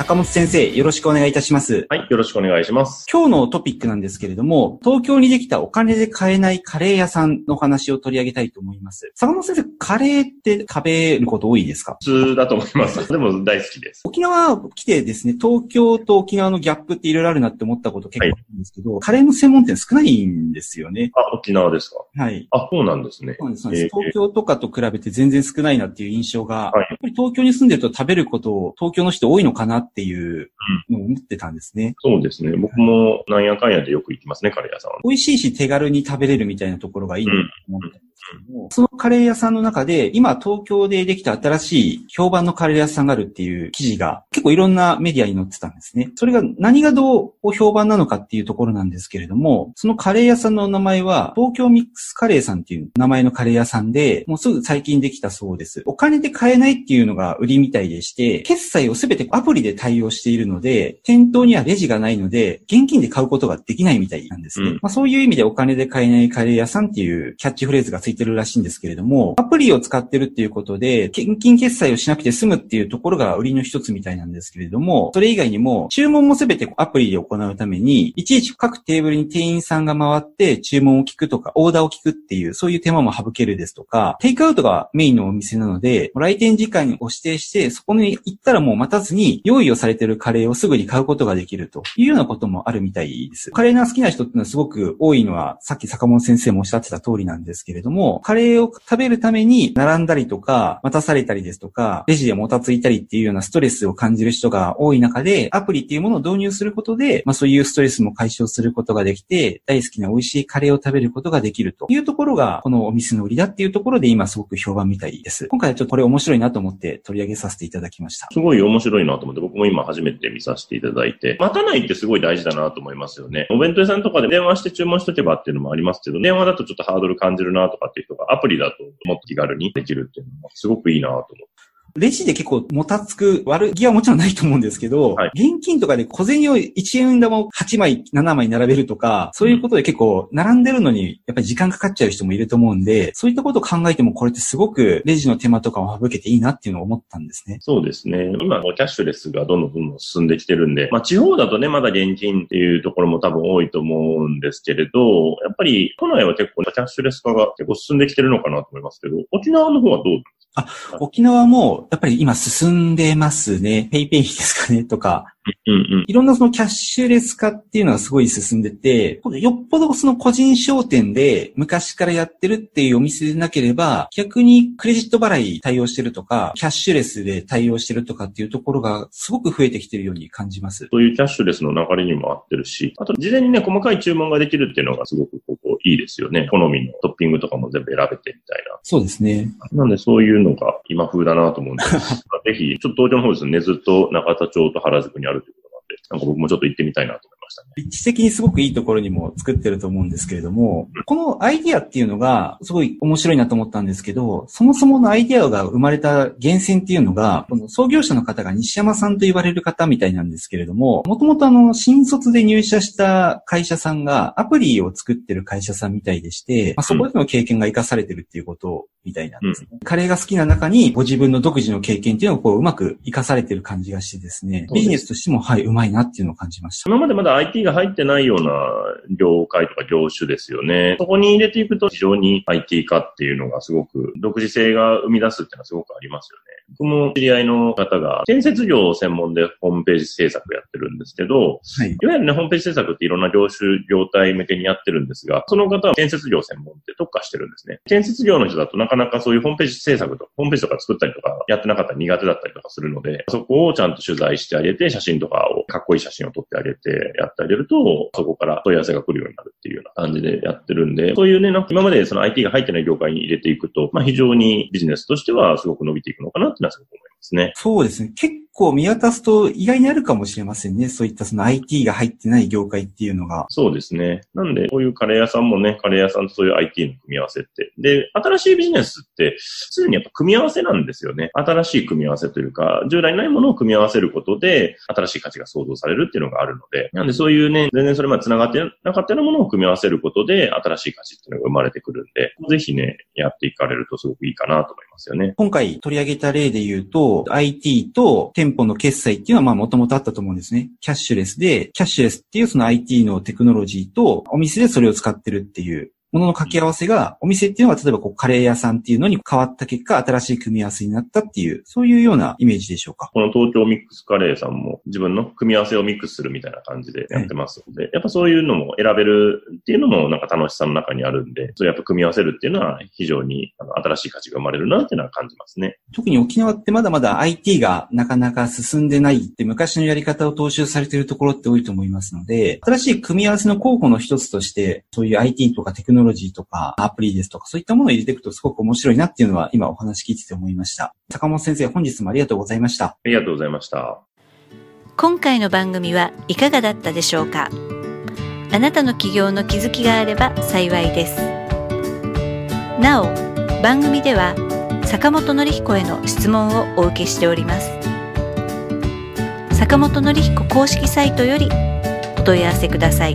坂本先生、よろしくお願いいたします。はい、よろしくお願いします。今日のトピックなんですけれども、東京にできたお金で買えないカレー屋さんのお話を取り上げたいと思います。坂本先生、カレーって食べること多いですか？普通だと思います。でも大好きです。沖縄来てですね、東京と沖縄のギャップっていろいろあるなって思ったこと結構あるんですけど、カレーの専門店少ないんですよね。あ、沖縄ですか？はい。あ、そうなんですね。そうなんですえー東京とかと比べて全然少ないなっていう印象が、り東京に住んでると食べることを東京の人多いのかなっていうのを思ってたんですね。そうですね。僕もなんやかんやでよく行きますね、カレー屋さんは。美味しいし手軽に食べれるみたいなところがいいなと思ったんですけども、そのカレー屋さんの中で、今東京でできた新しい評判のカレー屋さんがあるっていう記事が結構いろんなメディアに載ってたんですね。それが何がどう評判なのかっていうところなんですけれども、そのカレー屋さんの名前は東京ミックスカレーさんっていう名前のカレー屋さんで、もうすぐ最近できたそうです。お金で買えないっていうのが売りみたいでして、決済をすべてアプリで対応しているので、店頭にはレジがないので、現金で買うことができないみたいなんですね。うんまあ、そういう意味でお金で買えないカレー屋さんっていうキャッチフレーズがついてるらしいんですけれども、アプリを使ってるっていうことで、現金決済をしなくて済むっていうところが売りの一つみたいなんですけれども、それ以外にも、注文もすべてアプリで行うために、いちいち各テーブルに店員さんが回って注文を聞くとか、オーダーを聞くっていう、そういう手間も省けるですとか、テイクアウトがメインのお店なので、来店時間を指定して、そこに行ったらもう待たずに、用意をされているカレーをすぐに買うことができるというようなこともあるみたいです。カレーが好きな人ってのはすごく多いのは、さっき坂本先生もおっしゃってた通りなんですけれども、カレーを食べるために並んだりとか、待たされたりですとか、レジでもたついたりっていうようなストレスを感じる人が多い中で、アプリっていうものを導入することで、まあそういうストレスも解消することができて、大好きな美味しいカレーを食べることができるというところが、このお店の売りだっていうところで今すごく評判みたいです。今回はちょっとこれ面白いなと思って取り上げさせていただきました。すごい面白いなと思って、僕も今初めて見させていただいて、待たないってすごい大事だなと思いますよね。お弁当屋さんとかで電話して注文しとけばっていうのもありますけど、電話だとちょっとハードル感じるなとかっていう人がアプリだともっと気軽にできるっていうのはすごくいいなと思って。レジで結構もたつく悪気はもちろんないと思うんですけど、はい現金とかで小銭を1円玉を8枚、7枚並べるとか、そういうことで結構並んでるのにやっぱり時間かかっちゃう人もいると思うんで、そういったことを考えてもこれってすごくレジの手間とかを省けていいなっていうのを思ったんですね。そうですね。今、キャッシュレスがどんどんどんどん進んできてるんで、まあ地方だとね、まだ現金っていうところも多分多いと思うんですけれど、やっぱり都内は結構キャッシュレス化が結構進んできてるのかなと思いますけど、沖縄の方はどうあ沖縄もやっぱり今進んでますね。ペイペイですかねとか、うんうん。いろんなそのキャッシュレス化っていうのがすごい進んでて、よっぽどその個人商店で昔からやってるっていうお店でなければ、逆にクレジット払い対応してるとか、キャッシュレスで対応してるとかっていうところがすごく増えてきてるように感じます。そういうキャッシュレスの流れにも合ってるし、あと事前にね、細かい注文ができるっていうのがすごくここいいですよね。好みのトッピングとかも全部選べてみたいそうですね。な。なんでそういうのが今風だなと思うんで、ぜひ、ちょっと東京の方ですね、ずっと中田町と原宿にあるということなんで、なんか僕もちょっと行ってみたいなと思いましたね。立地的にすごくいいところにも作ってると思うんですけれども、このアイディアっていうのがすごい面白いなと思ったんですけど、そもそものアイディアが生まれた源泉っていうのが、この創業者の方が西山さんと言われる方みたいなんですけれども、もともとあの、新卒で入社した会社さんがアプリを作ってる会社さんみたいでして、まあ、そこでの経験が活かされてるっていうことみたいなんですね。カレーが好きな中にご自分の独自の経験っていうのをこううまく活かされてる感じがしてですね、ビジネスとしてもはい、うまいなっていうのを感じました。今までまだ IT が入ってないような業界とか業種ですよね。そこに入れていくと非常に IT 化っていうのがすごく独自性が生み出すっていうのはすごくありますよね。僕も知り合いの方が建設業を専門でホームページ制作やってるんですけど、はい。いわゆるね、ホームページ制作っていろんな業種、業態向けにやってるんですが、その方は建設業専門って特化してるんですね。建設業の人だとなかなかそういうホームページ制作とか、ホームページとか作ったりとかやってなかったら苦手だったりとかするので、そこをちゃんと取材してあげて、写真とかを、かっこいい写真を撮ってあげてやってあげると、そこから問い合わせが来るようになるっていうような感じでやってるんで、そういうね、なんか今までその IT が入ってない業界に入れていくと、まあ非常にビジネスとしてはすごく伸びていくのかなていうのはすごく思い。ますね。そうですね。結構見渡すと意外にあるかもしれませんね。そういったその IT が入ってない業界っていうのが。そうですね。なんで、こういうカレー屋さんもね、カレー屋さんとそういう IT の組み合わせって。で、新しいビジネスって、常にやっぱ組み合わせなんですよね。新しい組み合わせというか、従来ないものを組み合わせることで、新しい価値が創造されるっていうのがあるので、なんでそういうね、全然それまで繋がってなかったようなものを組み合わせることで、新しい価値っていうのが生まれてくるんで、ぜひね、やっていかれるとすごくいいかなと思いますよね。今回取り上げた例で言うと、IT と店舗の決済っていうのはまあもともとあったと思うんですね。キャッシュレスで、キャッシュレスっていうその IT のテクノロジーとお店でそれを使ってるっていうものの掛け合わせが、お店っていうのは例えばこうカレー屋さんっていうのに変わった結果、新しい組み合わせになったっていう、そういうようなイメージでしょうか？この東京ミックスカレーさんも自分の組み合わせをミックスするみたいな感じでやってますので、はい、やっぱそういうのも選べるっていうのもなんか楽しさの中にあるんで、そうやっぱ組み合わせるっていうのは非常にあの新しい価値が生まれるなっていうのは感じますね。特に沖縄ってまだまだ IT がなかなか進んでないって昔のやり方を踏襲されているところって多いと思いますので、新しい組み合わせの候補の一つとして、そういう IT とかテクノロジーとか、アプリですとか、そういったものを入れていくとすごく面白いなっていうのは今お話聞いてて思いました。坂本先生、本日もありがとうございました。ありがとうございました。今回の番組はいかがだったでしょうか？あなたの起業の気づきがあれば幸いです。なお、番組では坂本典彦への質問をお受けしております。坂本典彦公式サイトよりお問い合わせください。